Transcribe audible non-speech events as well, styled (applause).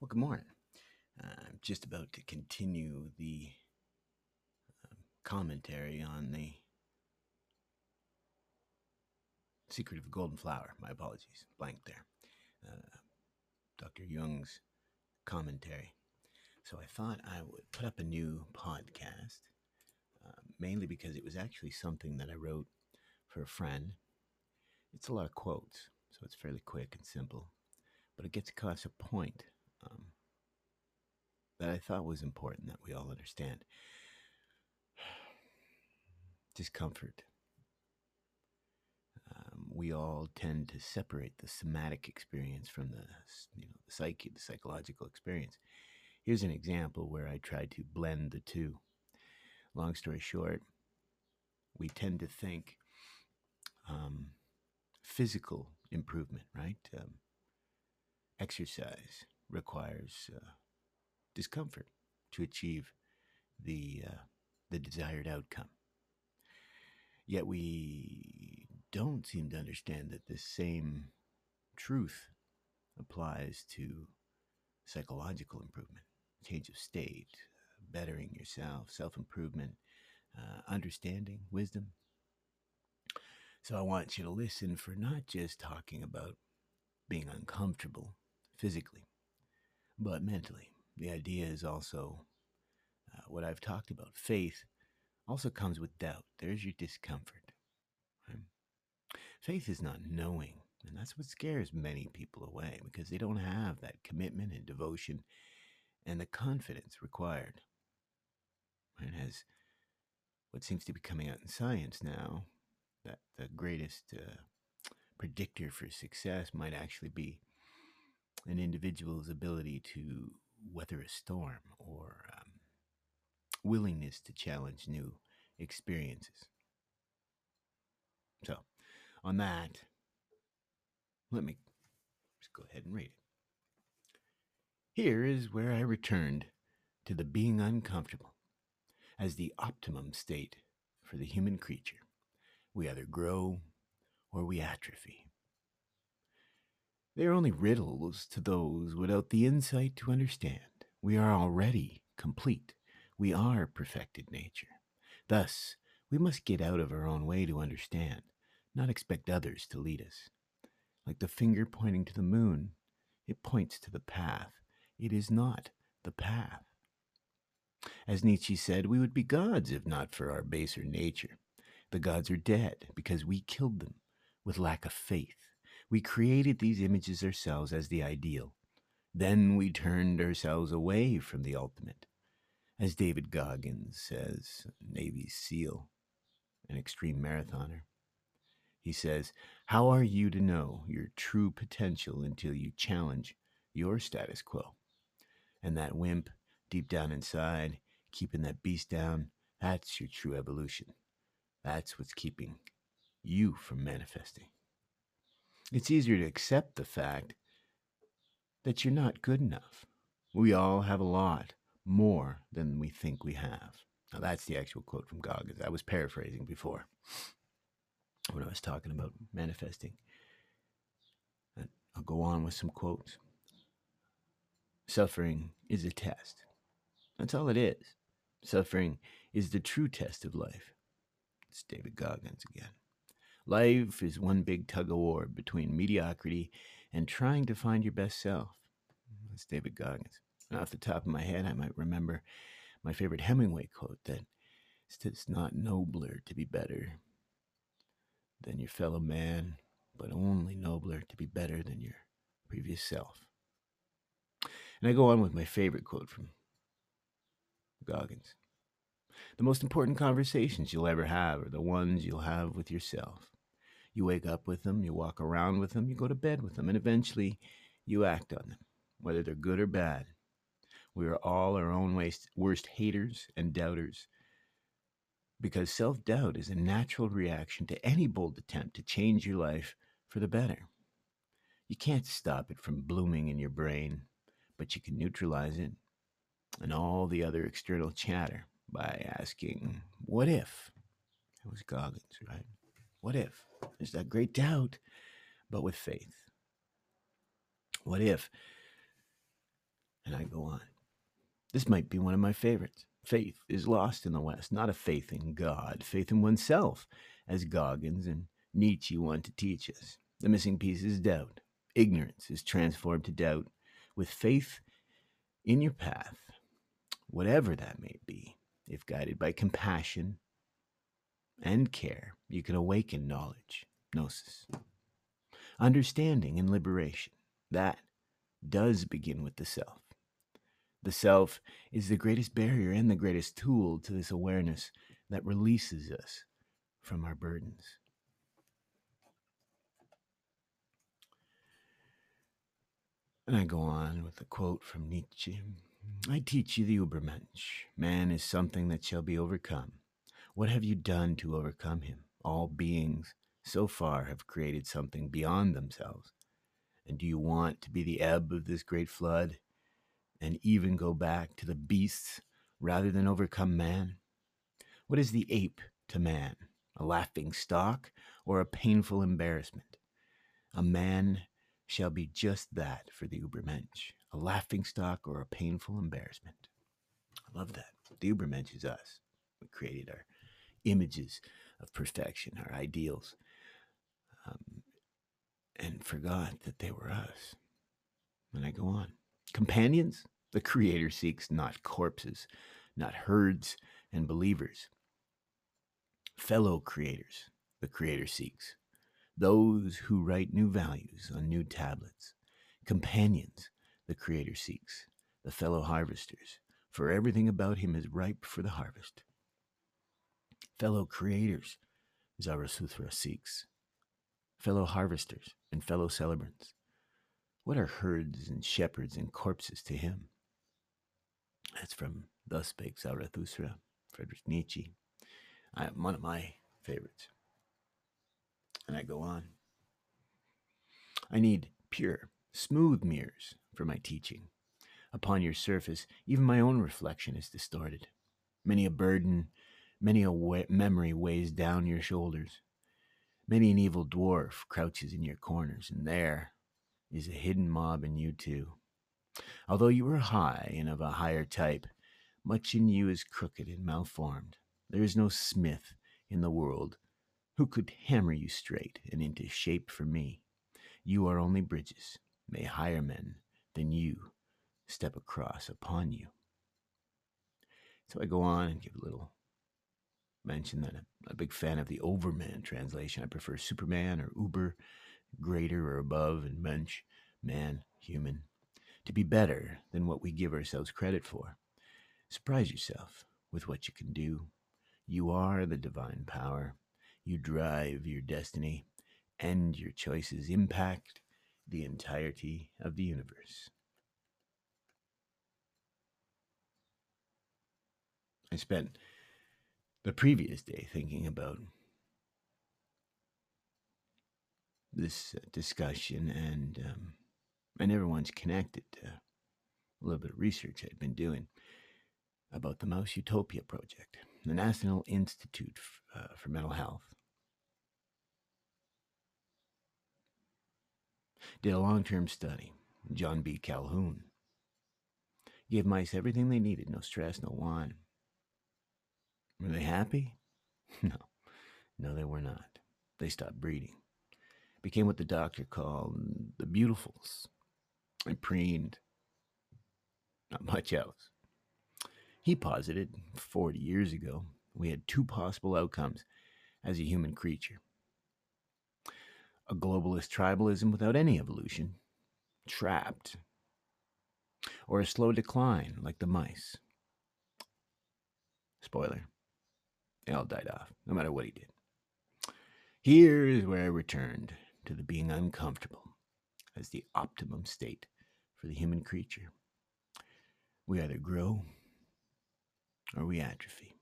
Well, good morning. I'm just about to continue the um, commentary on the Secret of the Golden Flower. My apologies, blank there. Uh, Dr. Jung's commentary. So I thought I would put up a new podcast, uh, mainly because it was actually something that I wrote for a friend. It's a lot of quotes, so it's fairly quick and simple, but it gets across a point um, that I thought was important that we all understand. (sighs) Discomfort. Um, we all tend to separate the somatic experience from the, you know, the psyche, the psychological experience. Here's an example where I tried to blend the two. Long story short, we tend to think um, physical improvement, right? Um, exercise requires uh, discomfort to achieve the uh, the desired outcome. Yet we don't seem to understand that this same truth applies to psychological improvement, change of state, bettering yourself, self improvement, uh, understanding, wisdom. So I want you to listen for not just talking about being uncomfortable physically, but mentally. The idea is also uh, what I've talked about. Faith also comes with doubt. There's your discomfort. Faith is not knowing, and that's what scares many people away because they don't have that commitment and devotion and the confidence required. And as what seems to be coming out in science now, that the greatest uh, predictor for success might actually be an individual's ability to weather a storm or um, willingness to challenge new experiences. So, on that, let me just go ahead and read it. Here is where I returned to the being uncomfortable as the optimum state for the human creature. We either grow or we atrophy. They are only riddles to those without the insight to understand. We are already complete. We are perfected nature. Thus, we must get out of our own way to understand, not expect others to lead us. Like the finger pointing to the moon, it points to the path. It is not the path. As Nietzsche said, we would be gods if not for our baser nature. The gods are dead because we killed them with lack of faith. We created these images ourselves as the ideal. Then we turned ourselves away from the ultimate. As David Goggins says, Navy SEAL, an extreme marathoner, he says, How are you to know your true potential until you challenge your status quo? And that wimp deep down inside, keeping that beast down, that's your true evolution. That's what's keeping you from manifesting. It's easier to accept the fact that you're not good enough. We all have a lot more than we think we have. Now, that's the actual quote from Goggins. I was paraphrasing before when I was talking about manifesting. I'll go on with some quotes. Suffering is a test. That's all it is. Suffering is the true test of life. It's David Goggins again. Life is one big tug of war between mediocrity and trying to find your best self. Mm-hmm. That's David Goggins. And off the top of my head, I might remember my favorite Hemingway quote that it's not nobler to be better than your fellow man, but only nobler to be better than your previous self. And I go on with my favorite quote from Goggins. The most important conversations you'll ever have are the ones you'll have with yourself. You wake up with them, you walk around with them, you go to bed with them, and eventually you act on them, whether they're good or bad. We are all our own worst haters and doubters because self doubt is a natural reaction to any bold attempt to change your life for the better. You can't stop it from blooming in your brain, but you can neutralize it and all the other external chatter by asking, What if? It was Goggins, right? What if? There's that great doubt, but with faith. What if And I go on. This might be one of my favorites. Faith is lost in the West, not a faith in God, faith in oneself, as Goggins and Nietzsche want to teach us. The missing piece is doubt. Ignorance is transformed to doubt. With faith in your path, whatever that may be, if guided by compassion and care, you can awaken knowledge, gnosis, understanding, and liberation. That does begin with the self. The self is the greatest barrier and the greatest tool to this awareness that releases us from our burdens. And I go on with a quote from Nietzsche I teach you the Übermensch. Man is something that shall be overcome. What have you done to overcome him? All beings so far have created something beyond themselves. And do you want to be the ebb of this great flood and even go back to the beasts rather than overcome man? What is the ape to man? A laughing stock or a painful embarrassment? A man shall be just that for the Übermensch a laughing stock or a painful embarrassment. I love that. The Übermensch is us. We created our images of perfection, our ideals, um, and forgot that they were us. And I go on. Companions? The Creator seeks not corpses, not herds and believers. Fellow creators, the Creator seeks. Those who write new values on new tablets. Companions, the Creator seeks, the fellow harvesters, for everything about him is ripe for the harvest. Fellow creators, Zarathustra seeks, fellow harvesters and fellow celebrants. What are herds and shepherds and corpses to him? That's from Thus Spake Zarathustra, Friedrich Nietzsche. I, one of my favorites. And I go on. I need pure, smooth mirrors for my teaching. Upon your surface, even my own reflection is distorted. Many a burden, many a wa- memory weighs down your shoulders. Many an evil dwarf crouches in your corners, and there is a hidden mob in you too. Although you are high and of a higher type, much in you is crooked and malformed. There is no smith in the world who could hammer you straight and into shape for me. You are only bridges. May higher men than you step across upon you. So I go on and give a little mention that I'm a big fan of the Overman translation. I prefer Superman or Uber, greater or above, and Mensch, man, human, to be better than what we give ourselves credit for. Surprise yourself with what you can do. You are the divine power. You drive your destiny, and your choices impact the entirety of the universe. I spent the previous day thinking about this uh, discussion, and um, I never once connected to a little bit of research I'd been doing about the Mouse Utopia Project, the National Institute uh, for Mental Health. did a long term study. John B. Calhoun gave mice everything they needed no stress, no wine. Were they happy? (laughs) No, no, they were not. They stopped breeding, became what the doctor called the beautifuls, and preened. Not much else. He posited 40 years ago we had two possible outcomes as a human creature a globalist tribalism without any evolution, trapped, or a slow decline like the mice. Spoiler, they all died off, no matter what he did. Here is where I returned to the being uncomfortable as the optimum state for the human creature. We either grow or we atrophy.